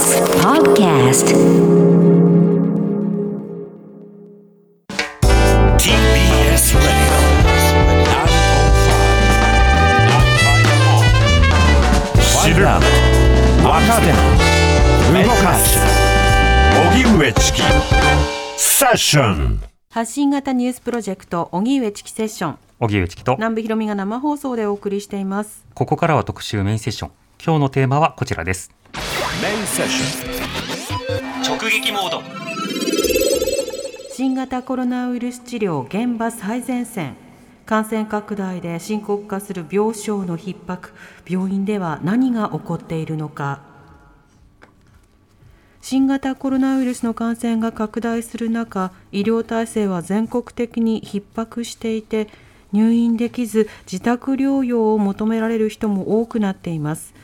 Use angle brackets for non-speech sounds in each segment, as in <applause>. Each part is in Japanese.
TBS Podcast TBS Radio 知る若手動かす荻上チキセッション発信型ニュースプロジェクト荻上チキセッション荻上チキと。南部ひろみが生放送でお送りしています。ここからは特集メインセッション今日のテーマはこちらです。メインセッション直撃モード。新型コロナウイルス治療現場最前線。感染拡大で深刻化する病床の逼迫。病院では何が起こっているのか。新型コロナウイルスの感染が拡大する中医療体制は全国的に逼迫していて入院できず自宅療養を求められる人も多くなっています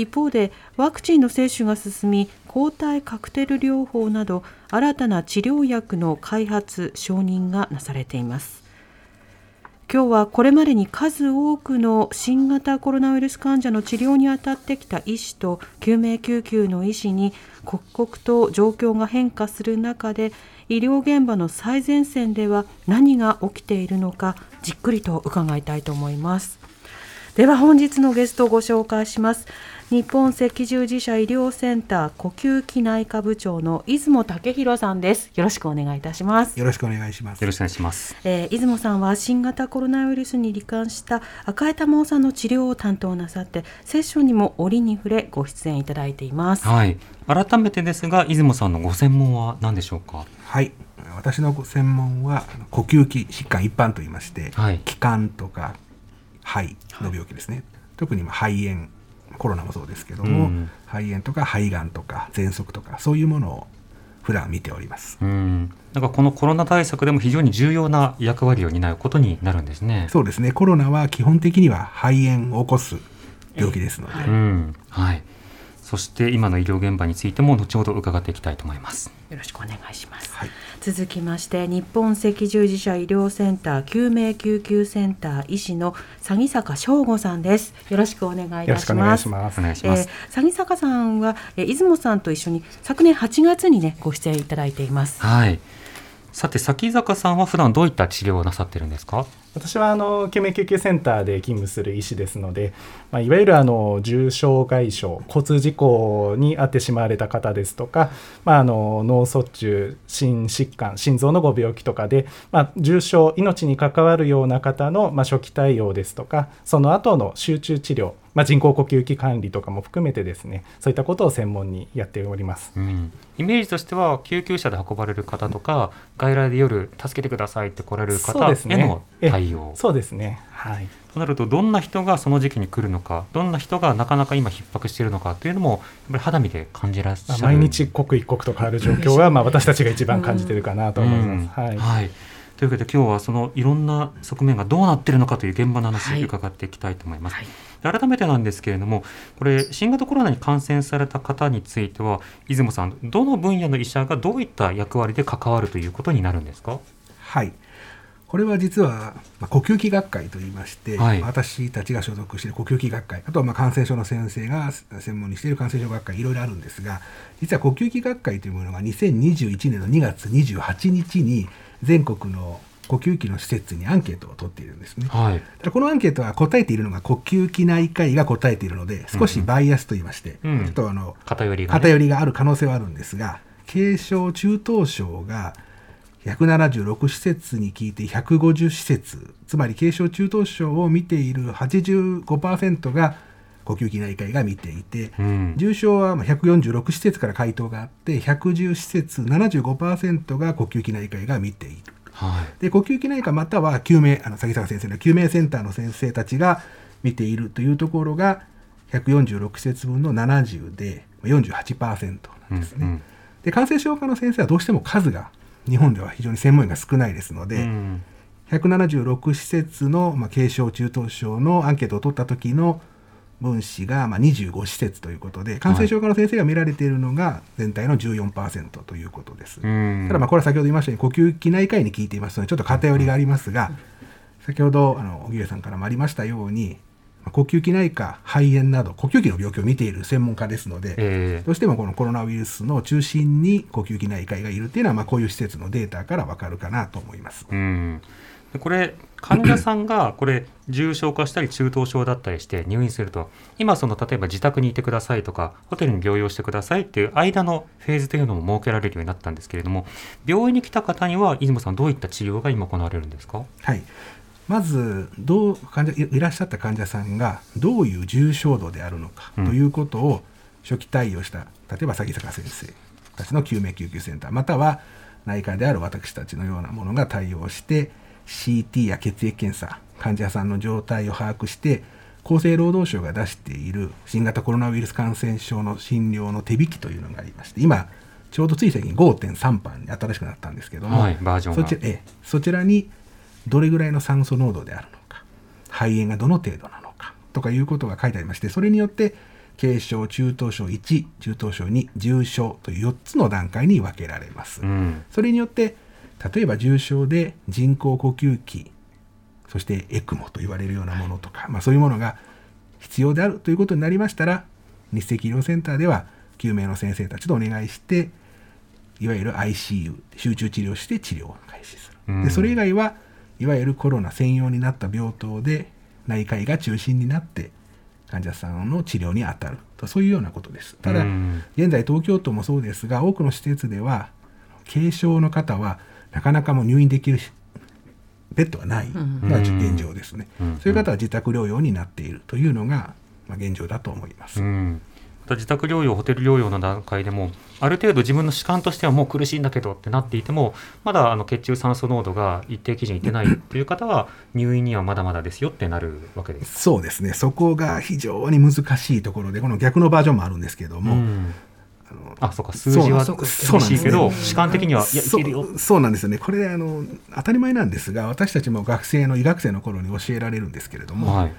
一方でワクチンの接種が進み抗体カクテル療法など新たな治療薬の開発承認がなされています。今日はこれまでに数多くの新型コロナウイルス患者の治療に当たってきた医師と救命救急の医師に刻々と状況が変化する中で医療現場の最前線では何が起きているのかじっくりと伺いたいと思います。では本日のゲストをご紹介します。日本赤十字社医療センター呼吸器内科部長の出雲武弘さんですよろしくお願いいたしますよろしくお願いしますよ。ろしくお願いしますえー出雲さんは新型コロナウイルスに罹患した赤江玉緒さんの治療を担当なさってセッションにも折に触れご出演いただいています。はい改めてですが出雲さんのご専門は何でしょうか？はい。私の専門は呼吸器疾患一般と言いまして、はい気管とか肺の病気ですね。特にまあ肺炎、コロナもそうですけども、うん肺炎とか肺がんとか喘息とかそういうものを普段見ております。うんなんかこのコロナ対策でも非常に重要な役割を担うことになるんですねそうですね。コロナは基本的には肺炎を起こす病気ですので、うんはいそして今の医療現場についても後ほど伺っていきたいと思いますよろしくお願いします。はい。続きまして日本赤十字社医療センター救命救急センター医師の詐欺坂翔吾さんです。よろしくお願いいたします。よろしくお願いします。お願いします、えー、詐欺坂さんは、えー、出雲さんと一緒に昨年8月にねご出演いただいています。はいさて先坂さんは普段どういった治療をなさってるんですか？私はあの救命救急センターで勤務する医師ですので、まあ、いわゆるあの重傷外傷交通事故に遭ってしまわれた方ですとか、まあ、あの脳卒中心疾患心臓のご病気とかで、まあ、重症命に関わるような方の、ま、初期対応ですとかその後の集中治療、まあ、人工呼吸器管理とかも含めてですねそういったことを専門にやっております。うん、イメージとしては救急車で運ばれる方とか外来で夜助けてくださいって来られる方そうですね。へのえ対応、そうですね。はい。となるとどんな人がその時期に来るのかどんな人がなかなか今逼迫しているのかというのもやっぱり肌身で感じらっしゃる。まあ毎日刻一刻と変わる状況は、まあ、私たちが一番感じてるかなと思います。はい、はい。というわけで今日はそのいろんな側面がどうなっているのかという現場の話はい。を伺っていきたいと思います。はい。で改めてなんですけれどもこれ新型コロナに感染された方については出雲さんどの分野の医者がどういった役割で関わるということになるんですか？はい。これは実は、まあ、呼吸器学会といいまして、はい私たちが所属している呼吸器学会あとはまあ感染症の先生が専門にしている感染症学会いろいろあるんですが実は呼吸器学会というものが2021年の2月28日に全国の呼吸器の施設にアンケートを取っているんですね。はい。このアンケートは答えているのが呼吸器内科医が答えているので少しバイアスと言いまして、うん。ちょっとあの偏りが、ね、がある可能性はあるんですが軽症中等症が176施設に聞いて150施設つまり軽症中等症を見ている85%が呼吸器内科医が見ていて、うん。重症はまあ146施設から回答があって110施設75%が呼吸器内科医が見ている。はい。で呼吸器内科または救命あの詐欺坂先生の救命センターの先生たちが見ているというところが146施設分の70でまあ48%なんですね。うんうん。で感染症科の先生はどうしても数が日本では非常に専門医が少ないですので、うん。176施設の、まあ、軽症中等症のアンケートを取った時の分子が、まあ、25施設ということで感染症科の先生が見られているのが全体の14%ということです。うんただまあこれは先ほど言いましたように呼吸器内科医に聞いていますのでちょっと偏りがありますが先ほどあの荻上さんからもありましたように呼吸器内科、肺炎など呼吸器の病気を見ている専門家ですので、えどうしてもこのコロナウイルスの中心に呼吸器内科医がいるっていうのは、まあ、こういう施設のデータからわかるかなと思います。ーうんでこれ患者さんが <clears throat> これ重症化したり中等症だったりして入院すると今その例えば自宅にいてくださいとかホテルに療養してくださいっていう間のフェーズというのも設けられるようになったんですけれども病院に来た方には出雲さんどういった治療が今行われるんですか？はい、まずどう患者いいらっしゃった患者さんがどういう重症度であるのかうん。ということを初期対応した例えば崎坂先生たちの救命救急センターまたは内科である私たちのようなものが対応して CT や血液検査患者さんの状態を把握して厚生労働省が出している新型コロナウイルス感染症の診療の手引きというのがありまして今ちょうどつい最近5.3版に新しくなったんですけども、はいバージョンが。そちええそちらにどれぐらいの酸素濃度であるのか肺炎がどの程度なのかとかいうことが書いてありましてそれによって軽症中等症1中等症2重症という4つの段階に分けられます、うん。それによって例えば重症で人工呼吸器そしてエクモと言われるようなものとか、まあ、そういうものが必要であるということになりましたら日赤医療センターでは救命の先生たちとお願いしていわゆる ICU 集中治療して治療を開始する、うん。でそれ以外はいわゆるコロナ専用になった病棟で内科医が中心になって患者さんの治療に当たる。とそういうようなことです。ただ、うん。現在東京都もそうですが多くの施設では軽症の方はなかなかもう入院できるしベッドがないのが現状ですね、うん。そういう方は自宅療養になっているというのが、まあ、現状だと思います、うん。また自宅療養、ホテル療養の段階でも、ある程度自分の主観としてはもう苦しいんだけどってなっていても、まだあの血中酸素濃度が一定基準いってないっていう方は、入院にはまだまだですよってなるわけです。そうですね。そこが非常に難しいところでこの逆のバージョンもあるんですけども、うんあのあ、そうか、数字はそう厳そうなんですねしいけど、主観的には、いや、いそけるよ。うそうなんですよねこれあの当たり前なんですが私たちも学生の医学生の頃に教えられるんですけれども、はい。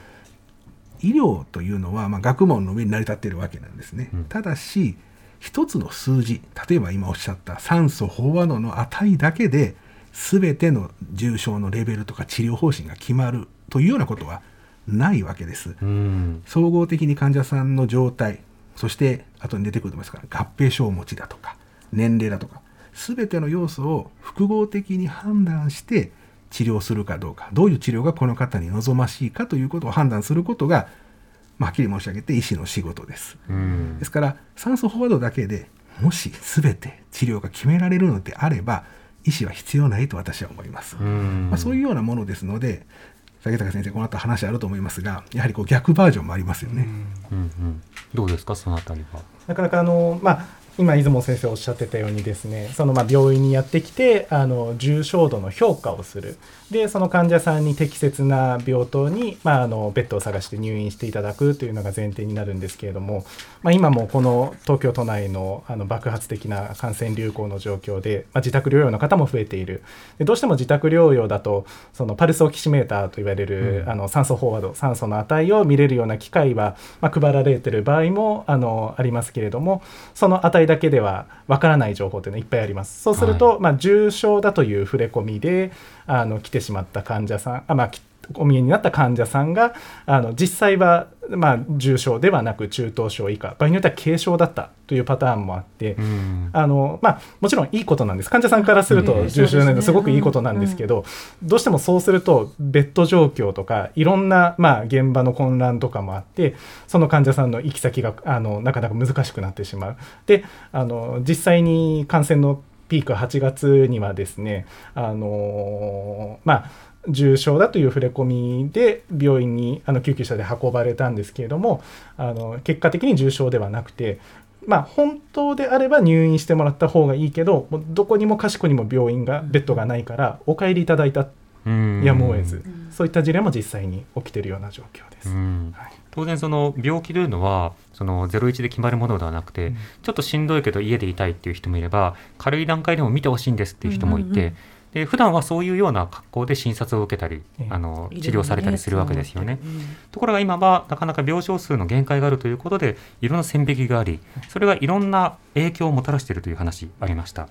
医療というのは、まあ、学問の上に成り立っているわけなんですね、うんただし一つの数字例えば今おっしゃった酸素飽和度の値だけで全ての重症のレベルとか治療方針が決まるというようなことはないわけですうん。総合的に患者さんの状態そして後に出てくると思いますから合併症持ちだとか年齢だとか全ての要素を複合的に判断して治療するかどうかどういう治療がこの方に望ましいかということを判断することが、まあ、はっきり申し上げて医師の仕事です。うんで。すから酸素飽和度だけでもし全て治療が決められるのであれば医師は必要ないと私は思います。うんまあ、そういうようなものですので竹坂先生この後話あると思いますがやはりこう逆バージョンもありますよね。うんうん。どうですか、そのあたりは。なかなかあの、まあ、今出雲先生おっしゃってたようにですねそのまあ病院にやってきてあの重症度の評価をする。でその患者さんに適切な病棟に、まあ、あのベッドを探して入院していただくというのが前提になるんですけれども、まあ、今もこの東京都内のあの爆発的な感染流行の状況で、まあ、自宅療養の方も増えている。でどうしても自宅療養だとそのパルスオキシメーターと言われる、うん。あの酸素飽和度酸素の値を見れるような機械は、まあ、配られている場合もあのありますけれどもその値だけではわからない情報というのはいっぱいあります。そうすると、まあ、重症だという触れ込みであの来てしまった患者さんあ、まあ、きお見えになった患者さんがあの実際は、まあ、重症ではなく中等症以下場合によっては軽症だったというパターンもあって、うん。あのまあ、もちろんいいことなんです患者さんからするとうん重症なのすごくいいことなんですけど、どうしてもそうするとベッド状況とかいろんな、まあ、現場の混乱とかもあってその患者さんの行き先があのなかなか難しくなってしまう。であの実際に感染のピーク8月にはですねあのまあ重症だという触れ込みで病院にあの救急車で運ばれたんですけれどもあの結果的に重症ではなくてまあ本当であれば入院してもらった方がいいけどもうどこにもかしこにも病院がベッドがないからお帰りいただいたうんやむを得ず、ん。そういった事例も実際に起きているような状況です。当然その病気というのはその01で決まるものではなくて、ちょっとしんどいけど家でいたいっていう人もいれば軽い段階でも見てほしいんですっていう人もいて、で普段はそういうような格好で診察を受けたりええ。あの治療されたりするわけですよね。うん。ところが今はなかなか病床数の限界があるということでいろんな線引きがありそれがいろんな影響をもたらしているという話ありました。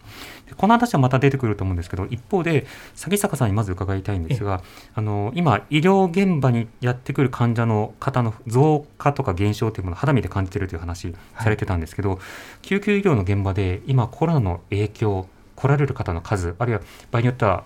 でこの話はまた出てくると思うんですけど一方で詐坂さんにまず伺いたいんですがあの今医療現場にやってくる患者の方の増加とか減少というものを肌身で感じているという話されてたんですけど、救急医療の現場で今コロナの影響来られる方の数あるいは場合によっては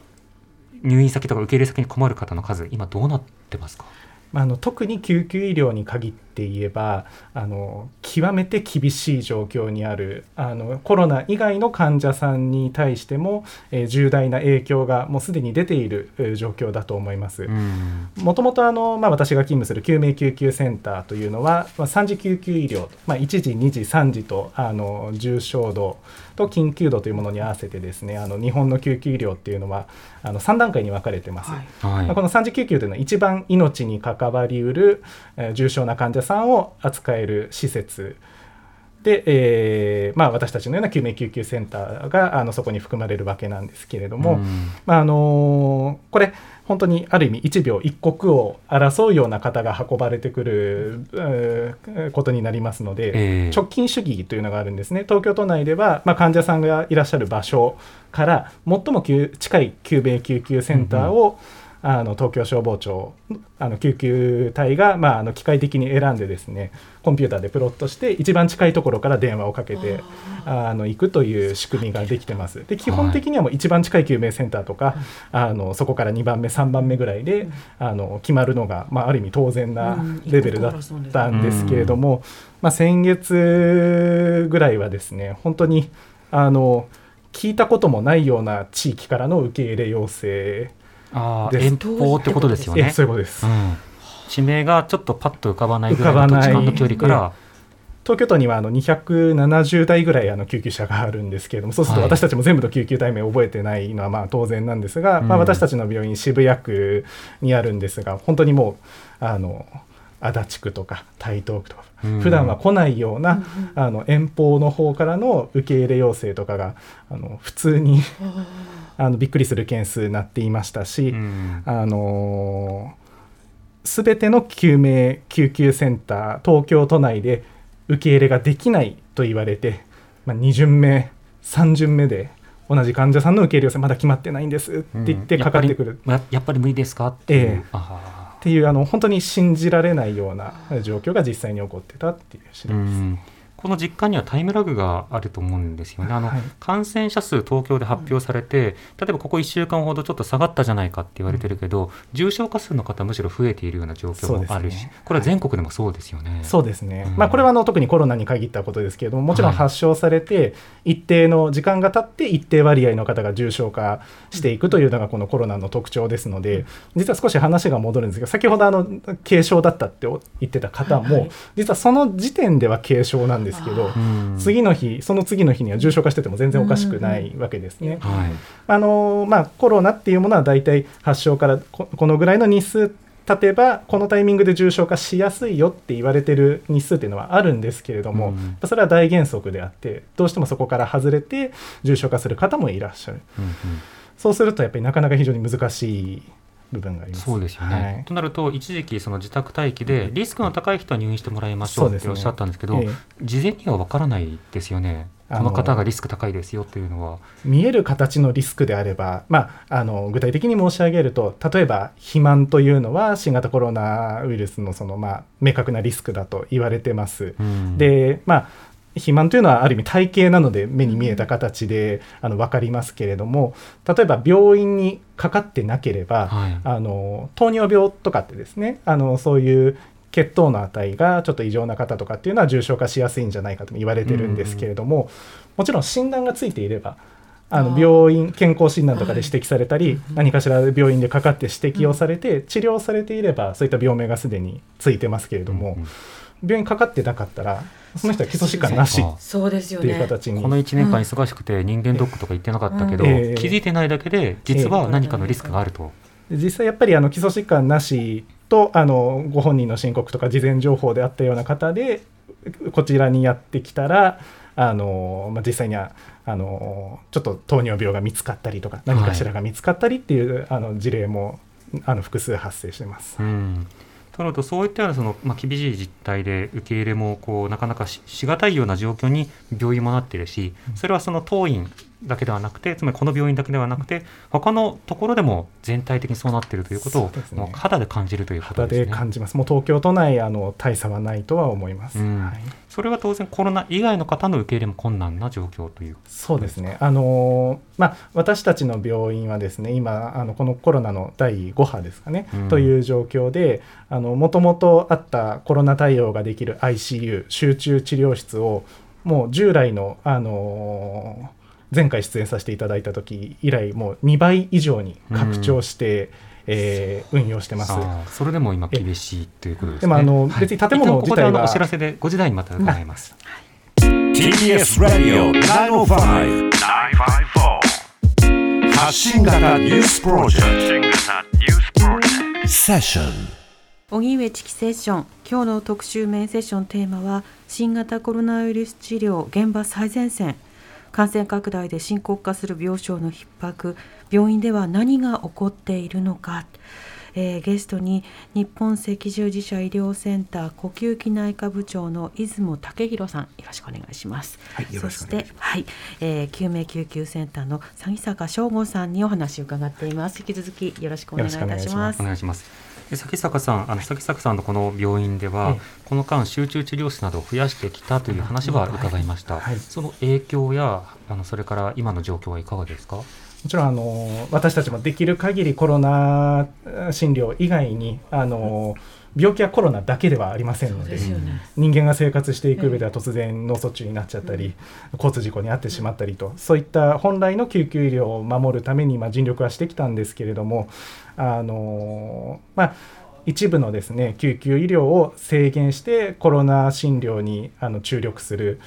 入院先とか受け入れ先に困る方の数今どうなってますか？まあ、あの特に救急医療に限って言えばあの極めて厳しい状況にあるあのコロナ以外の患者さんに対しても、えー重大な影響がもうすでに出ているえー状況だと思います。うんもともとあの、まあ、私が勤務する救命救急センターというのは、まあ、3次救急医療、まあ、1時2時3時とあの重症度と緊急度というものに合わせてですねあの日本の救急医療っていうのはあの3段階に分かれてます。はい。はいまあこの3次救急というのは一番命に関わりうる、えー重症な患者さんを扱える施設。で、えーまあ、私たちのような救命救急センターがあのそこに含まれるわけなんですけれども、うん。まああのーこれ本当にある意味一秒一刻を争うような方が運ばれてくるえーことになりますので、ええ。直近主義というのがあるんですね。東京都内では、まあ、患者さんがいらっしゃる場所から最も急近い救命救急センターを、あの東京消防庁あの救急隊が、まあ、あの機械的に選んでですねコンピューターでプロットして一番近いところから電話をかけてあの行くという仕組みができてます。で基本的にはもう一番近い救命センターとか、あのそこから2番目3番目ぐらいで、あの決まるのが、まあ、ある意味当然なうんレベルだったんですけれども、まあ、先月ぐらいはですね本当にあの聞いたこともないような地域からの受け入れ要請、ああ遠方ってことですよえね。そういうことです。うん、地名がちょっとパッと浮かばないぐらいの土地間の距離から、東京都にはあの270台ぐらいあの救急車があるんですけれどもそうするとはい。私たちも全部の救急隊名を覚えてないのはまあ当然なんですが、まあ、うん私たちの病院渋谷区にあるんですが本当にもうあの足立区とか台東区とかうん。普段は来ないような、あの遠方の方からの受け入れ要請とかがあの普通にあのびっくりする件数になっていましたし、うん。あのすべての救命救急センター東京都内で受け入れができないと言われて、まあ、2巡目3巡目で同じ患者さんの受け入れ要請まだ決まってないんですって言ってかかってくる。やっぱりややっぱり無理ですか？っていう、ええ。あっていうあの本当に信じられないような状況が実際に起こってたっていう知ーりです。うんこの実感にはタイムラグがあると思うんですよね。あの、はい。感染者数東京で発表されて、例えばここ1週間ほどちょっと下がったじゃないかって言われてるけど、重症化数の方むしろ増えているような状況もあるし、ね。これは全国でもそうですよね。そうですね、うん。まあ、これはあの特にコロナに限ったことですけれども、もちろんはい。発症されて、一定の時間が経って、一定割合の方が重症化していくというのが、このコロナの特徴ですので、実は少し話が戻るんですけど、先ほどあの軽症だったって言ってた方も、はい。実はその時点では軽症なんですけど、うん。次の日、その次の日には重症化してても全然おかしくないわけですね。はい。あのまあ、コロナっていうものは大体発症からここのぐらいの日数経てばこのタイミングで重症化しやすいよって言われてる日数っていうのはあるんですけれども、うん。それは大原則であってどうしてもそこから外れて重症化する方もいらっしゃる。うんうん。そうするとやっぱりなかなか非常に難しい部分がありますそうですよね。はいとなると、一時期、その自宅待機で、リスクの高い人は入院してもらいましょうっておっしゃったんですけど、ええ事前には分からないですよね、あのこの方がリスク高いですよっていうのは。見える形のリスクであれば、まあ、あの具体的に申し上げると例えば肥満というのは新型コロナウイルスのその、まあ、明確なリスクだと言われてます。うん、でまあ肥満というのはある意味体型なので目に見えた形であの分かりますけれども例えば病院にかかってなければ、はい。あの糖尿病とかってですねあのそういう血糖の値がちょっと異常な方とかっていうのは重症化しやすいんじゃないかとも言われてるんですけれども、もちろん診断がついていればあの病院健康診断とかで指摘されたり、何かしら病院でかかって指摘をされて、治療されていればそういった病名がすでについてますけれども、うんうん病院かかってなかったらその人は基礎疾患なしそうかそうですよっていうね。形に、この1年間忙しくて人間ドックとか行ってなかったけど、うん。ええ気づいてないだけで実は何かのリスクがあると。実際やっぱりあの基礎疾患なしとあのご本人の申告とか事前情報であったような方でこちらにやってきたらあの、まあ、実際にはあのちょっと糖尿病が見つかったりとか何かしらが見つかったりっていう、あの事例もあの複数発生してます。うんとなるとそういったようなその、まあ、厳しい実態で受け入れもこうなかなかししがたいような状況に病院もなっているしそれはその当院だけではなくてつまりこの病院だけではなくて他のところでも全体的にそうなっているということをもう肌で感じるということ肌ですね。で感じます。もう東京都内あの大差はないとは思います。うんはいそれは当然コロナ以外の方の受け入れも困難な状況という。そうですね、あのまあ、私たちの病院はですね今あのこのコロナの第5波ですかね、うんという状況でもともとあったコロナ対応ができる ICU 集中治療室をもう従来の、あの前回出演させていただいた時以来もう2倍以上に拡張して、えー運用してます。それでも今厳しいということですね。でもあのはい。別に建物自体はのお知らせで5時台にまた伺います。TBS ラディオ905 954発信型ニュースプロジェクト。セッション荻上チキセッション。今日の特集メインセッションテーマは新型コロナウイルス治療現場最前線感染拡大で深刻化する病床の逼迫病院では何が起こっているのか、えーゲストに日本赤十字社医療センター呼吸器内科部長の出雲武弘さんよろしくお願いします。はいよろしくお願いしますそしてはい、えー救命救急センターの詐坂翔吾さんにお話を伺っています。引き続きよろしくお願いいたします。お願いします。で崎坂さん、あの崎坂さんのこの病院では、ええこの間集中治療室などを増やしてきたという話は伺いました。はいその影響やあのそれから今の状況はいかがですか？もちろんあの私たちもできる限りコロナ診療以外にあの病気はコロナだけではありませんのでね。人間が生活していく上では突然脳卒中になっちゃったり、交通事故に遭ってしまったりとそういった本来の救急医療を守るためにまあ尽力はしてきたんですけれどもあのまあ一部のですね救急医療を制限してコロナ診療にあの注力する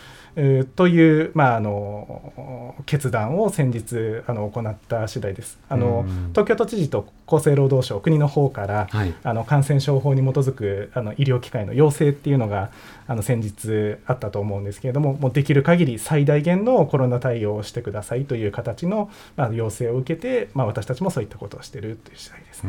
という、まあ、あの決断を先日あの行った次第ですあのうん東京都知事と厚生労働省国の方から、はい。あの感染症法に基づくあの医療機関への要請っていうのがあの先日あったと思うんですけれどももうできる限り最大限のコロナ対応をしてくださいという形の、まあ、要請を受けて、まあ、私たちもそういったことをしているという次第ですう。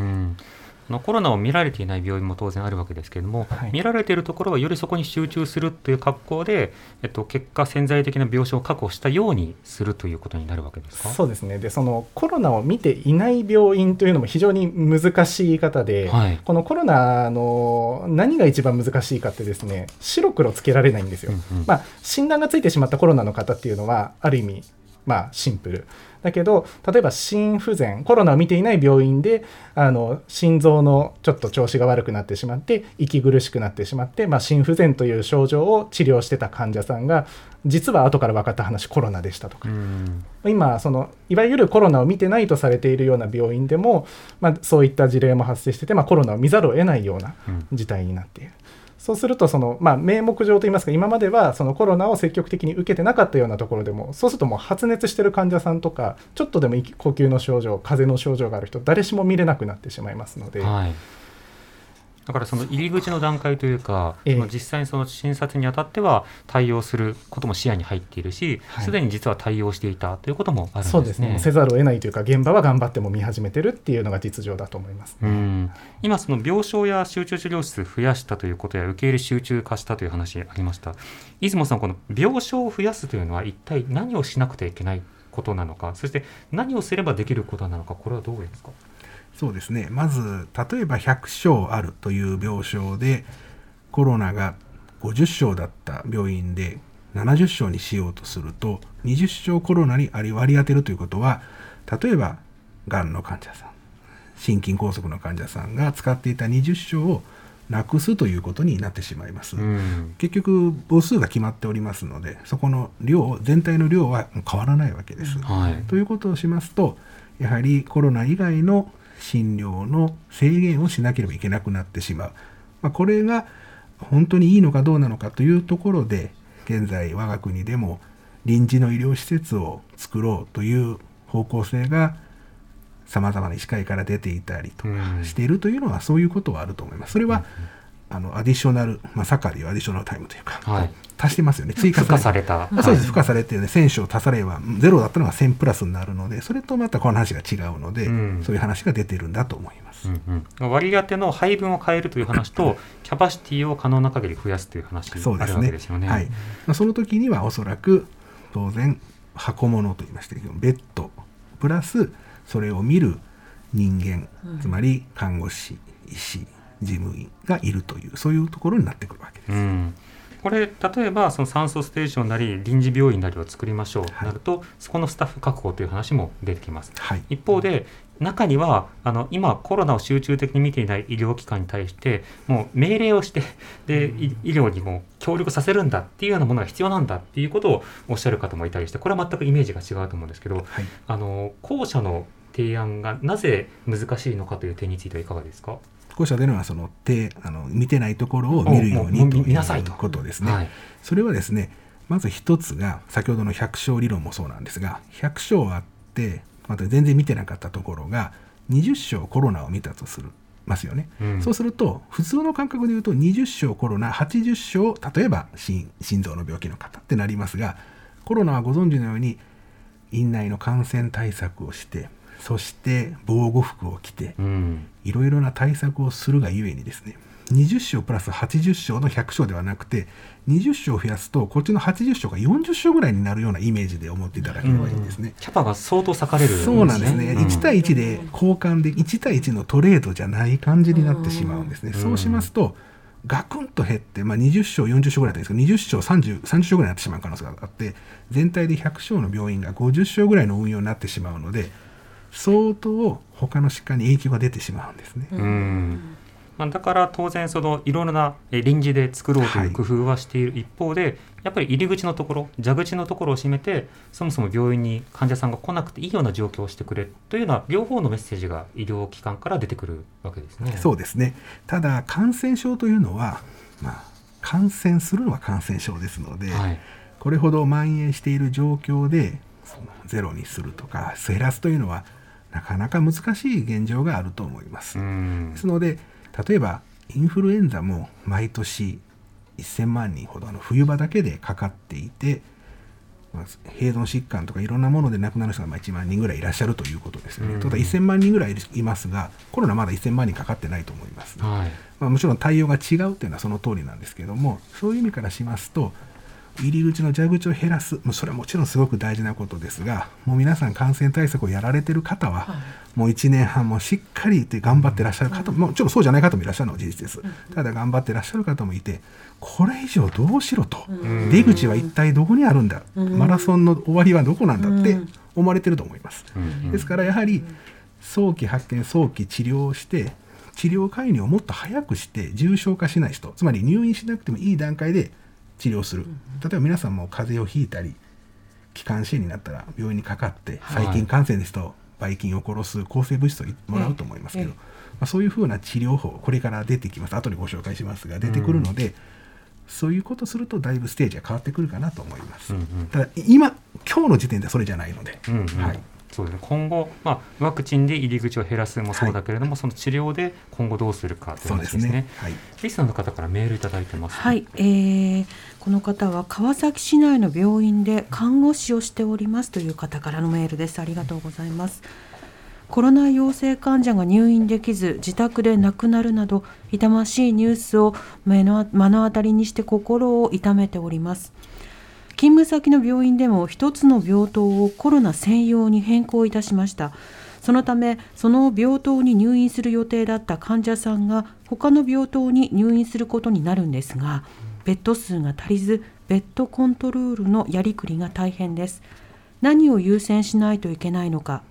のコロナを見られていない病院も当然あるわけですけれども、はい見られているところはよりそこに集中するという格好で、えっと、結果潜在的な病床を確保したようにするということになるわけですか？そうですねでそのコロナを見ていない病院というのも非常に難しい言い方で、はい。このコロナの何が一番難しいかってですね白黒つけられないんですよ。うんうんまあ、診断がついてしまったコロナの方っていうのはある意味まあシンプルだけど例えば心不全コロナを見ていない病院であの心臓のちょっと調子が悪くなってしまって息苦しくなってしまって、まあ、心不全という症状を治療してた患者さんが実は後から分かった話コロナでしたとか。うん。今そのいわゆるコロナを見てないとされているような病院でも、まあ、そういった事例も発生してて、まあ、コロナを見ざるを得ないようなうん。事態になっている。そうするとその、まあ、名目上といいますか今まではそのコロナを積極的に受けてなかったようなところでもそうするともう発熱してる患者さんとかちょっとでも呼吸の症状風邪の症状がある人誰しも見れなくなってしまいますので、はい、だからその入り口の段階というか、え実際にその診察にあたっては対応することも視野に入っているしはいすで、に実は対応していたということもあるんですね。そうですねせざるを得ないというか現場は頑張っても見始めてるっていうのが実情だと思います。うん今、その病床や集中治療室増やしたということや受け入れ集中化したという話ありました。出雲さん、この病床を増やすというのは一体何をしなくてはいけないことなのか、そして何をすればできることなのか、これはどうですか？そうですねまず例えば100床あるという病床でコロナが50床だった病院で70床にしようとすると20床コロナに割り当てるということは例えばがんの患者さん心筋梗塞の患者さんが使っていた20床をなくすということになってしまいます。うん結局母数が決まっておりますのでそこの量全体の量は変わらないわけです。はいということをしますとやはりコロナ以外の診療の制限をしなければいけなくなってしまう、まあ、これが本当にいいのかどうなのかというところで現在我が国でも臨時の医療施設を作ろうという方向性がさまざまな医師会から出ていたりとかうん。しているというのはそういうことはあると思います。それはあのアディショナル、まあ、サッカーでいうアディショナルタイムというか、はい。足してますよね。追加付加された。あそうです、はい。付加されて、ね、1000勝足さればゼロだったのが1000プラスになるのでそれとまたこの話が違うので、うん。そういう話が出てるんだと思います。うんうん、割り当ての配分を変えるという話と、キャパシティを可能な限り増やすという話があるそうですね。わけですよね。はい。まあ、その時にはおそらく当然箱物と言いましたけどベッドプラスそれを見る人間、つまり看護師医師事務員がいるというそういうところになってくるわけです。うん。これ例えばその酸素ステーションなり臨時病院なりを作りましょう。とはい。なると、そこのスタッフ確保という話も出てきます。はい。一方で中にはあの今コロナを集中的に見ていない医療機関に対してもう命令をしてでい医療にも協力させるんだっていうようなものが必要なんだっていうことをおっしゃる方もいたりしてこれは全くイメージが違うと思うんですけどはい。あの後者の提案がなぜ難しいのかという点についてはいかがですか、後者でいうのはその手あの見てないところを見るようにというと。ことですね。はい。それはですねまず一つが先ほどの百姓理論もそうなんですが百姓あってまた全然見てなかったところが20床コロナを見たとするますよね、うん。そうすると普通の感覚で言うと20床コロナ80床例えば心心臓の病気の方ってなりますがコロナはご存知のように院内の感染対策をしてそして防護服を着てうん。いろいろな対策をするがゆえにですね20床プラス80床の100床ではなくて20床増やすとこっちの80床が40床ぐらいになるようなイメージで思っていただければいいんですね。キャパが相当割かれるそうなんですね、うん。1対1で交換で1対1のトレードじゃない感じになってしまうんですね、うん。そうしますとガクンと減って、まあ、20床40床ぐらいだったんですけど20床 30, 30床ぐらいになってしまう可能性があって全体で100床の病院が50床ぐらいの運用になってしまうので相当他の疾患に影響が出てしまうんですね。うんまあ、だから当然そのいろいろなえ臨時で作ろうという工夫はしている一方で、やっぱり入り口のところ蛇口のところを閉めてそもそも病院に患者さんが来なくていいような状況をしてくれというような両方のメッセージが医療機関から出てくるわけですね。そうですねただ感染症というのは、まあ、感染するのは感染症ですので、はいこれほど蔓延している状況でゼロにするとか減らすというのはなかなか難しい現状があると思います。うんですので例えばインフルエンザも毎年1000万人ほどあの冬場だけでかかっていて、まあ、併存疾患とかいろんなもので亡くなる人がまあ1万人ぐらいいらっしゃるということですよね。うんただ1000万人ぐらいいますがコロナまだ1000万人かかってないと思います。はいまあ、もちろん対応が違うというのはその通りなんですけどもそういう意味からしますと入り口の蛇口を減らす。もうそれはもちろんすごく大事なことですがもう皆さん感染対策をやられてる方は、もう1年半もしっかりって頑張ってらっしゃる方も、もちろんそうじゃない方もいらっしゃるのは事実です、ただ頑張ってらっしゃる方もいてこれ以上どうしろと、ん。出口は一体どこにあるんだ、うん。マラソンの終わりはどこなんだってうん。思われてると思います。うん。ですからやはり早期発見早期治療をして治療介入をもっと早くして重症化しない人つまり入院しなくてもいい段階で治療する。例えば皆さんも風邪をひいたり気管支炎になったら病院にかかってはい。細菌感染ですとばい菌を殺す抗生物質をもらうと思いますけど、ええ。まあ、そういうふうな治療法これから出てきます。後でご紹介しますが出てくるので、そういうことするとだいぶステージが変わってくるかなと思います。うんうん。ただ今今日の時点ではそれじゃないので、うんうん。はい、そうですね、今後、まあ、ワクチンで入り口を減らすもそうだけれども、その治療で今後どうするかというそうですね話ですね。。はいリスナーの方からメールいただいてます、はい、えーこの方は川崎市内の病院で看護師をしておりますという方からのメールです。ありがとうございます。コロナ陽性患者が入院できず自宅で亡くなるなど痛ましいニュースを目の目の当たりにして心を痛めております。勤務先の病院でも一つの病棟をコロナ専用に変更いたしました。そのためその病棟に入院する予定だった患者さんが他の病棟に入院することになるんですがベッド数が足りずベッドコントロールのやりくりが大変です。何を優先しないといけないのか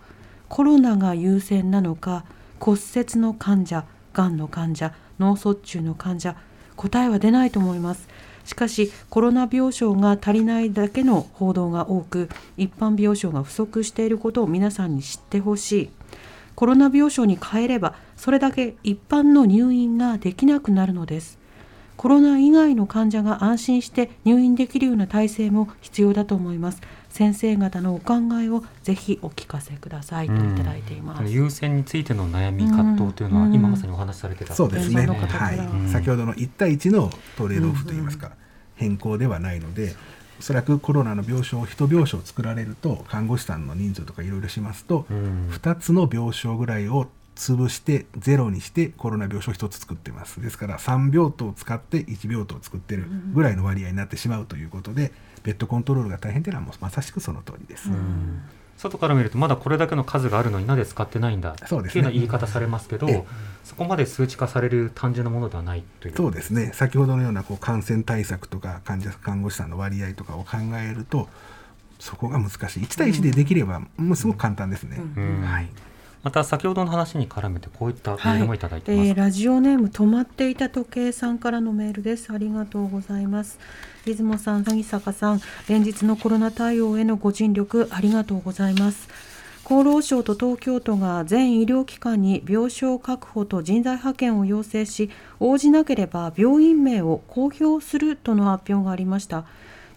コロナが優先なのか骨折の患者がんの患者脳卒中の患者答えは出ないと思います。しかしコロナ病床が足りないだけの報道が多く一般病床が不足していることを皆さんに知ってほしい。コロナ病床に変えればそれだけ一般の入院ができなくなるのです。コロナ以外の患者が安心して入院できるような体制も必要だと思います。先生方のお考えをぜひお聞かせくださいといただいています、うん、優先についての悩み葛藤というのは、今まさにお話しされてた。そうですね、はい、先ほどの1対1のトレードオフといいますか、変更ではないのでおそらくコロナの病床1病床作られると看護師さんの人数とかいろいろしますと、2つの病床ぐらいを潰してゼロにしてコロナ病床1つ作ってます。ですから3病棟を使って1病棟を作ってるぐらいの割合になってしまうということで、ベッドコントロールが大変というのはもうまさしくその通りです。外から見るとまだこれだけの数があるのになぜ使ってないんだそうです、ね、いうような言い方されますけど、そこまで数値化される単純なものではないという。そうですね。先ほどのようなこう感染対策とか患者看護師さんの割合とかを考えるとそこが難しい。1対1でできれば、もうすごく簡単ですね。はいまた先ほどの話に絡めてこういったメールもいただいてます、はい、えー、ラジオネーム止まっていた時計さんからのメールです。ありがとうございます。出雲さん萩坂さん連日のコロナ対応へのご尽力ありがとうございます。厚労省と東京都が全医療機関に病床確保と人材派遣を要請し応じなければ病院名を公表するとの発表がありました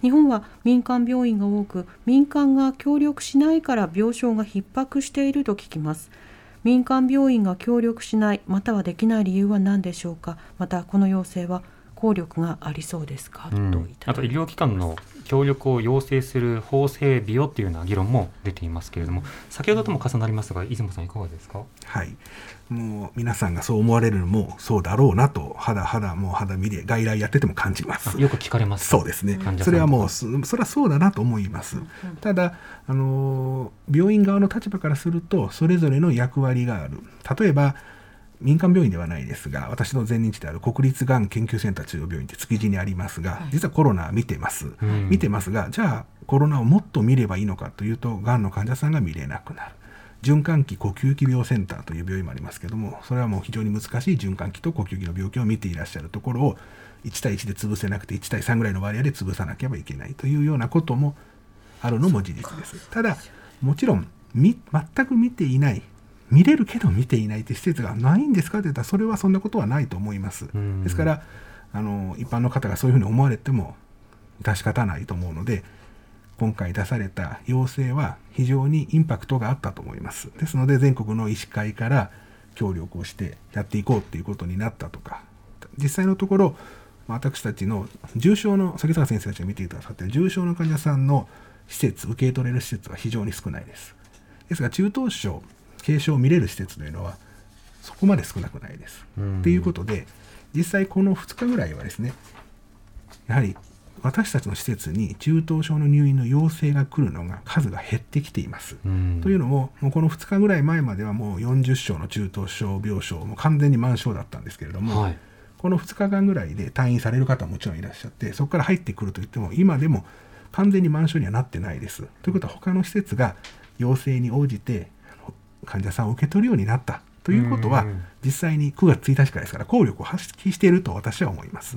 日本は民間病院が多く民間が協力しないから病床が逼迫していると聞きます。民間病院が協力しないまたはできない理由は何でしょうか。またこの要請は効力がありそうですか、うん、とあと医療機関の協力を要請する法整備をというような議論も出ていますけれども先ほどとも重なりますが出雲さんいかがですか？はい。もう皆さんがそう思われるのもそうだろうなと肌肌もう肌見で外来やってても感じます。よく聞かれます。そうですね。それはもうそれはそうだなと思います、ただあの病院側の立場からするとそれぞれの役割がある。例えば民間病院ではないですが私の前任地である国立がん研究センター中央病院って築地にありますが、実はコロナ見てます、うん、見てますがじゃあコロナをもっと見ればいいのかというとがんの患者さんが見れなくなる。循環器呼吸器病センターという病院もありますけどもそれはもう非常に難しい循環器と呼吸器の病気を見ていらっしゃるところを1対1で潰せなくて1対3ぐらいの割合で潰さなければいけないというようなこともあるのも事実です。ただもちろん全く見ていない見れるけど見ていないって施設がないんですかって言ったらそれはそんなことはないと思います。ですからあの一般の方がそういうふうに思われても致し方ないと思うので今回出された要請は非常にインパクトがあったと思います。ですので全国の医師会から協力をしてやっていこうっていうことになったとか実際のところ私たちの重症の先坂先生たちが見てくださって重症の患者さんの施設受け取れる施設は非常に少ないです。ですが中等症軽症を見れる施設というのはそこまで少なくないです。ということで実際この2日ぐらいはですねやはり私たちの施設に中等症の入院の要請が来るのが数が減ってきています。というのももうこの2日ぐらい前まではもう40床の中等症病床も完全に満床だったんですけれども、はい、この2日間ぐらいで退院される方ももちろんいらっしゃってそこから入ってくるといっても今でも完全に満床にはなってないです。ということは他の施設が要請に応じて患者さんを受け取るようになった。ということは、実際に9月1日からですから効力を発揮していると私は思います。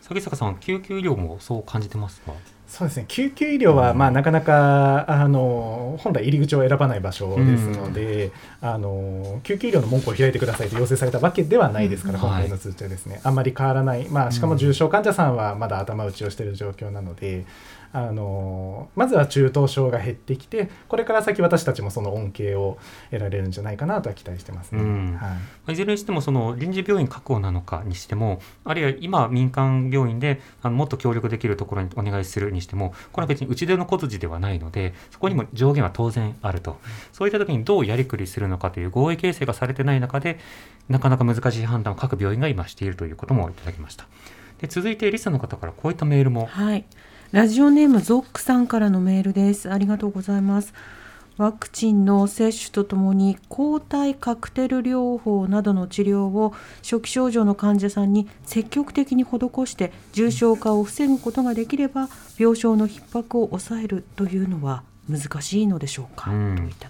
崎坂さん救急医療もそう感じてますか？そうですね。救急医療は、まあ、なかなかあの本来入り口を選ばない場所ですので、うん、あの救急医療の門戸を開いてくださいと要請されたわけではないですから、うん、今回の通知はですね、はい、あんまり変わらない、まあ、しかも重症患者さんはまだ頭打ちをしている状況なので、あのまずは中等症が減ってきてこれから先私たちもその恩恵を得られるんじゃないかなとは期待してますね、うん。はい、いずれにしてもその臨時病院確保なのかにしてもあるいは今民間病院であのもっと協力できるところにお願いするにしてもこれは別に打ち出の小筋ではないのでそこにも上限は当然あるとそういった時にどうやりくりするのかという合意形成がされてない中でなかなか難しい判断を各病院が今しているということもいただきました。で続いてリスの方からこういったメールも、はいラジオネームゾックさんからのメールです。ありがとうございます。ワクチンの接種とともに抗体カクテル療法などの治療を初期症状の患者さんに積極的に施して重症化を防ぐことができれば病床の逼迫を抑えるというのは難しいのでしょうか？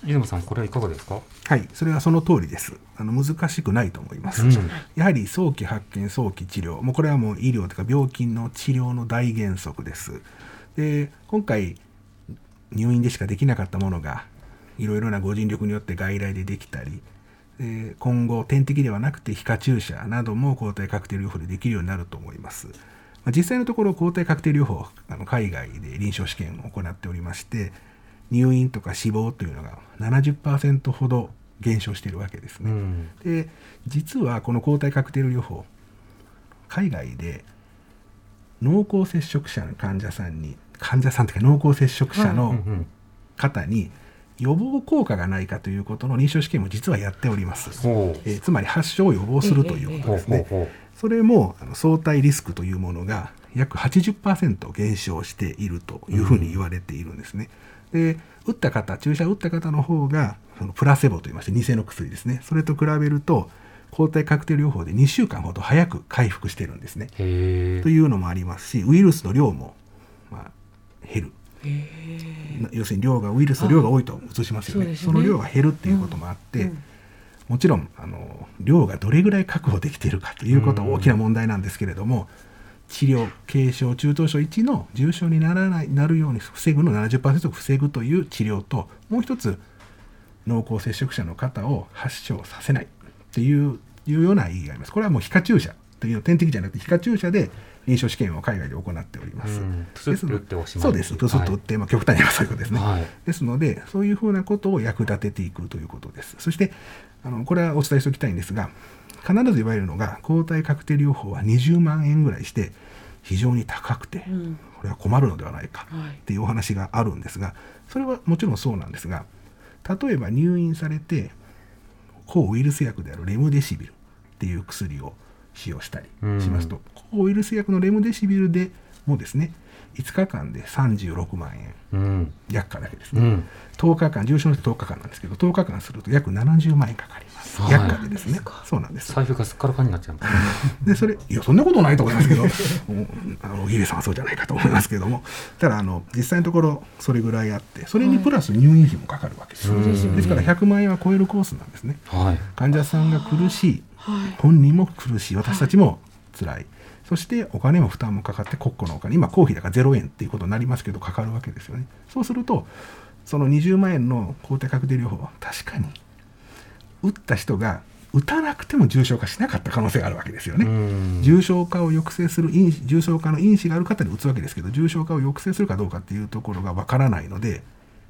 出雲さん、これはいかがですか。はい、それはその通りです。あの難しくないと思います。うん、やはり早期発見、早期治療、もうこれはもう医療とか病気の治療の大原則です。で、今回入院でしかできなかったものがいろいろなご尽力によって外来でできたり、えー今後点滴ではなくて皮下注射なども抗体カクテル療法でできるようになると思います。まあ実際のところ抗体カクテル療法あの海外で臨床試験を行っておりまして入院とか死亡というのが70%ほど減少しているわけですね。うんで実はこの抗体カクテル療法海外で濃厚接触者の患者さんに患者さんというか濃厚接触者のん方に予防効果がないかということの臨床試験も実はやっております。えーつまり発症を予防するということですね。それもあの相対リスクというものが約80%減少しているというふうに言われているんですね。で打った方注射を打った方の方がそのプラセボといいまして偽の薬ですねそれと比べると抗体カクテル療法で2週間ほど早く回復してるんですね。というのもありますしウイルスの量も、まあ、減る。な要するに量がウイルスの量が多いと移しますよね。ね。その量が減るっていうこともあって、もちろんあの量がどれぐらい確保できているかということは大きな問題なんですけれども、治療軽症中等症1の重症にならないなるように防ぐの70%を防ぐという治療ともう一つ濃厚接触者の方を発症させないっていういうような意義があります。これはもう皮下注射という点滴じゃなくて皮下注射で臨床試験を海外で行っております。うんプスッと打っておしまいそうです。プスッと打って、まあ極端に言えばそういうことですね。はいですので、そういうふうなことを役立てていくということです。そして、あのこれはお伝えしておきたいんですが、必ず言われるのが、抗体カクテル療法は20万円ぐらいして、非常に高くて、んこれは困るのではないかはいっていうお話があるんですが、それはもちろんそうなんですが、例えば入院されて、抗ウイルス薬であるレムデシビルっていう薬を使用したりしますと、抗ウイルス薬のレムデシビルでもですね、5日間で36万円。うん。薬価だけですね、うん。10日間重症の人10日間なんですけど10日間すると約70万円かかります、はい薬価でですね。そうなんです。財布がすっからかんになっちゃう <laughs> でそれいやそんなことないと思いますけど <laughs> うんあの小木さんはそうじゃないかと思いますけども。ただあの実際のところそれぐらいあってそれにプラス入院費もかかるわけです、そうですよね。ですから100万円は超えるコースなんですね。はい。患者さんが苦しいはい。本人も苦しい。私たちも辛い。そしてお金も負担もかかって国庫のお金。今公費だから0円っていうことになりますけどかかるわけですよね。そうするとその20万円の抗体カクテル療法は確かに打った人が打たなくても重症化しなかった可能性があるわけですよね、うん。重症化を抑制する因子重症化の因子がある方に打つわけですけど重症化を抑制するかどうかっていうところがわからないので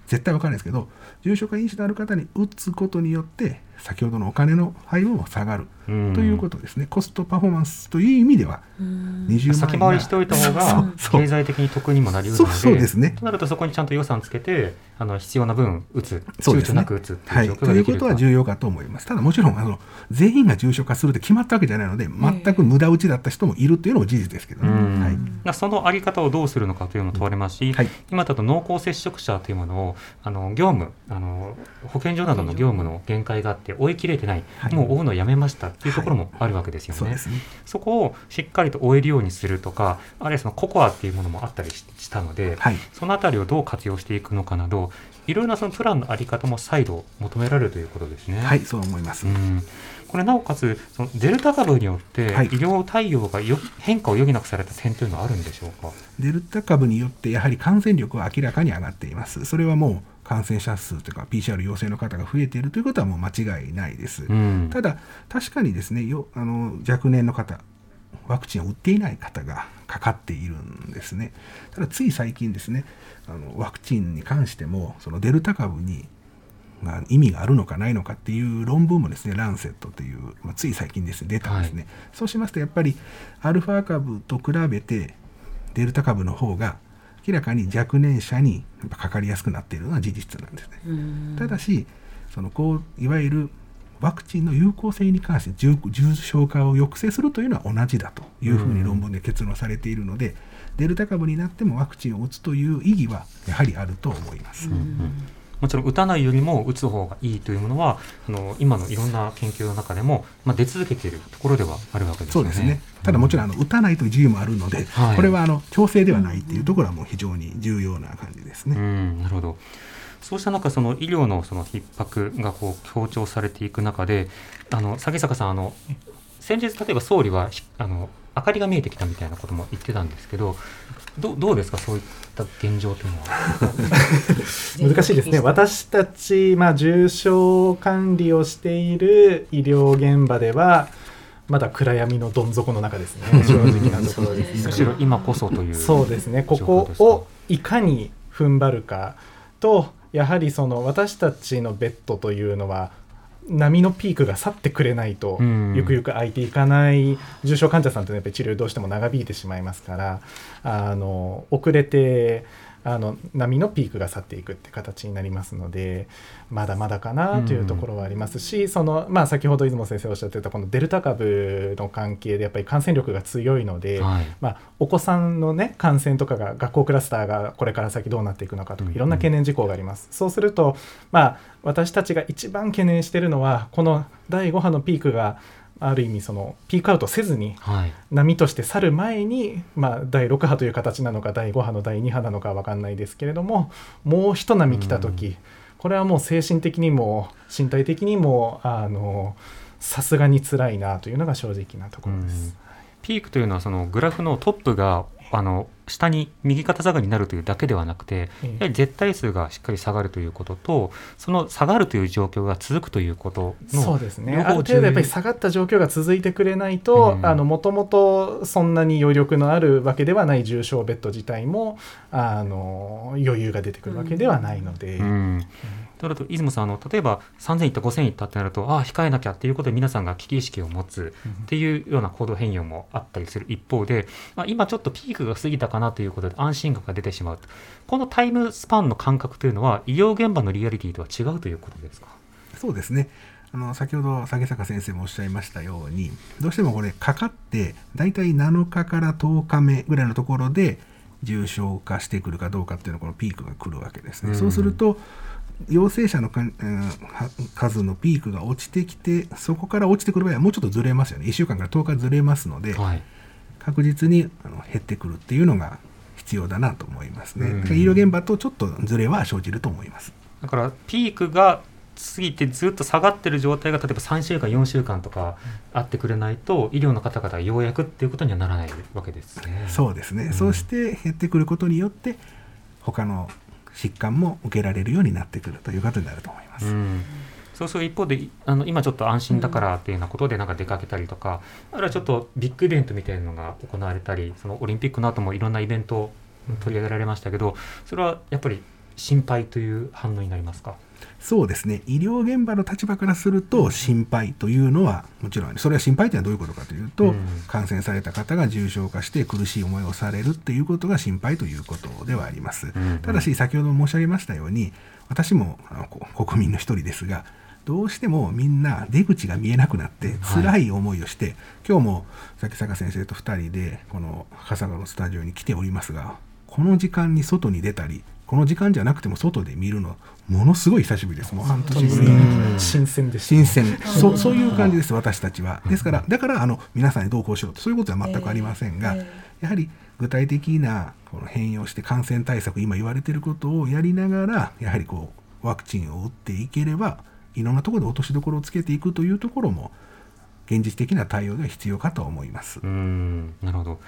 絶対わからないですけど重症化因子のある方に打つことによって先ほどのお金の配分も下がるとうん。いうことですね、コストパフォーマンスという意味では20万円。先回りしておいた方が経済的に得にもなりうるのでそうそうですね。となるとそこにちゃんと予算つけてあの必要な分打つ躊躇なく打つってはいいう状況と。いうことは重要かと思います。ただもちろんあの全員が重症化するって決まったわけじゃないので全く無駄打ちだった人もいるというのも事実ですけどね、うん。はい。なそのあり方をどうするのかというのも問われますし、はい。今だと濃厚接触者というものをあの業務あの保健所などの業務の限界があって追い切れてない、はいもう追うのやめましたっていうところもあるわけですよね。そうですねそこをしっかりと追えるようにするとかあるいはそのココアっていうものもあったりししたので、はいそのあたりをどう活用していくのかなどいろいろなそのプランのあり方も再度求められるということですね。はいそう思います、うんこれなおかつそのデルタ株によって医はい療対応がよ変化を余儀なくされた点というのはあるんでしょうか？デルタ株によってやはり感染力は明らかに上がっています。それはもう感染者数というか PCR 陽性の方が増えているということはもう間違いないです。うんただ確かにですねよあの若年の方ワクチンを打っていない方がかかっているんですね。ただつい最近ですねあのワクチンに関してもそのデルタ株にが意味があるのかないのかっていう論文もですねランセットという、まあ、つい最近ですね出たんですね、そうしますとやっぱりアルファ株と比べてデルタ株の方が明らかに若年者にやっぱかかりやすくなっているのは事実なんですね。ただしそのこういわゆるワクチンの有効性に関して重重症化を抑制するというのは同じだというふうに論文で結論されているので、デルタ株になってもワクチンを打つという意義はやはりあると思います。もちろん打たないよりも打つ方がいいというものはあの今のいろんな研究の中でも、まあ、出続けているところではあるわけですよね。そうですね。ただもちろんあの打たないという自由もあるので、はいこれはあの強制ではないっていうところはもう非常に重要な感じですね。うん、なるほど。そうした中、その医療のその逼迫がこう強調されていく中で、あの鷺坂さん、あの先日例えば総理はひあの明かりが見えてきたみたいなことも言ってたんですけどどどうですか？そういった現状というのは。<laughs> 難しいですね。<laughs> 私たち、まあ、重症管理をしている医療現場ではまだ暗闇のどん底の中ですね。<laughs> 正直なところ。ですむしろ今こそというそうですね。ここをいかに踏ん張るかとやはりその私たちのベッドというのは波のピークが去ってくれないと、ゆくゆく空いていかない。重症患者さんというのはやっぱり治療どうしても長引いてしまいますからあの遅れてあの波のピークが去っていくって形になりますのでまだまだかなというところはありますし、うん、そのまあ、先ほど出雲先生おっしゃってたこのデルタ株の関係でやっぱり感染力が強いので、はい、まあ、お子さんの、ね、感染とかが学校クラスターがこれから先どうなっていくのかとかいろんな懸念事項があります。うん、そうすると、まあ、私たちが一番懸念しているのはこの第5波のピークがある意味そのピークアウトせずに波として去る前に、まあ、第6波という形なのか第5波の第2波なのか分かんないですけれどももう一波来た時、これはもう精神的にも身体的にもあのさすがに辛いなというのが正直なところです。ピークというのはそのグラフのトップがあの下に右肩下がりになるというだけではなくて、やはり絶対数がしっかり下がるということと、その下がるという状況が続くということのそうですね、ある程度やっぱり下がった状況が続いてくれないと、もともとそんなに余力のあるわけではない重症ベッド自体もあの余裕が出てくるわけではないので。うん。うん。となると出雲さんあの例えば3000いった5000いったってなるとああ控えなきゃっていうことで皆さんが危機意識を持つっていうような行動変容もあったりする一方で、まあ、今ちょっとピークが過ぎたかなということで安心感が出てしまうこのタイムスパンの感覚というのは医療現場のリアリティとは違うということですか？そうですね。あの先ほど下坂先生もおっしゃいましたようにどうしてもこれかかって大体7日から10日目ぐらいのところで重症化してくるかどうかっていうのこのピークが来るわけですね。うん、そうすると陽性者の数のピークが落ちてきて、そこから落ちてくる場合はもうちょっとずれますよね。1週間から10日ずれますので、はい、確実にあの減ってくるっていうのが必要だなと思いますね。医療現場とちょっとずれは生じると思います。だからピークが過ぎてずっと下がってる状態が例えば3週間4週間とかあってくれないと医療の方々がようやくっていうことにはならないわけですね。そうですね、うん、そうして減ってくることによって他の疾患も受けられるようになってくるということになると思います。うんそうする一方であの今ちょっと安心だからっていうようなことでなんか出かけたりとか、あるいはちょっとビッグイベントみたいなのが行われたりそのオリンピックの後もいろんなイベントを取り上げられましたけどそれはやっぱり心配という反応になりますか？そうですね。医療現場の立場からすると心配というのはもちろんそれは心配というのはどういうことかというと、うん、感染された方が重症化して苦しい思いをされるっていうことが心配ということではあります、うん。うん、ただし先ほど申し上げましたように私もあの <laughs> 国民の一人ですがどうしてもみんな出口が見えなくなって辛い思いをして、はい、今日も崎坂先生と2人でこの赤坂のスタジオに来ておりますがこの時間に外に出たりこの時間じゃなくても外で見るのものすごい久しぶりです。もう半年ぶり新鮮です、新鮮。そうそういう感じです。私たちは。ですからだからあの皆さんに同行しろとそういうことは全くありませんが、やはり具体的なこの変容して感染対策今言われていることをやりながらやはりこうワクチンを打っていければいろんなところで落としどころをつけていくというところも現実的な対応では必要かと思います。うん。なるほど。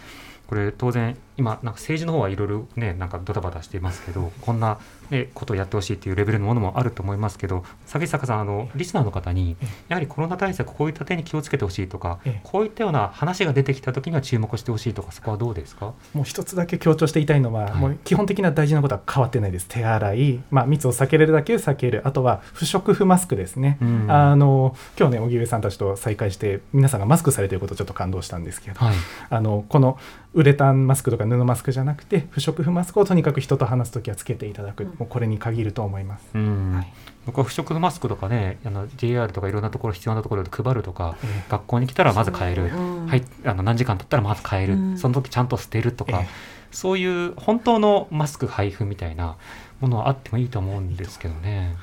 これ当然今なんか政治の方はいろいろねなんかドタバタしていますけどこんな、ね、ことをやってほしいっていうレベルのものもあると思いますけど崎坂さんあのリスナーの方にやはりコロナ対策こういった点に気をつけてほしいとかこういったような話が出てきた時には注目してほしいとかそこはどうですか？もう一つだけ強調していたいのは、はい、もう基本的な大事なことは変わってないです。手洗い、まあ、密を避けれるだけ避ける。あとは不織布マスクですね、うん、あの今日ね荻上さんたちと再会して皆さんがマスクされていることちょっと感動したんですけど、はい、あのこのウレタンマスクとか布マスクじゃなくて不織布マスクをとにかく人と話す時はつけていただく、うん、もうこれに限ると思います。はい、僕は不織布マスクとかねあの JR とかいろんなところ必要なところで配るとか、えー、学校に来たらまず変える、はい、あの何時間経ったらまず変える、うん、その時ちゃんと捨てるとか、えー、そういう本当のマスク配布みたいなものはあってもいいと思うんですけどね。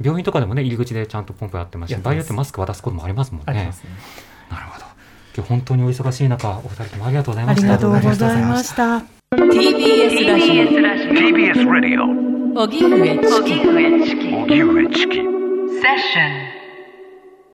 病院とかでもね入り口でちゃんとポンプやってますし場合によってマスク渡すこともありますもんね。ね。なるほど。今日本当にお忙しい中お二人ともありがとうございました。ありがとうございました。TBS ラジオ TBS ラジオ荻上チキ荻上チキセッション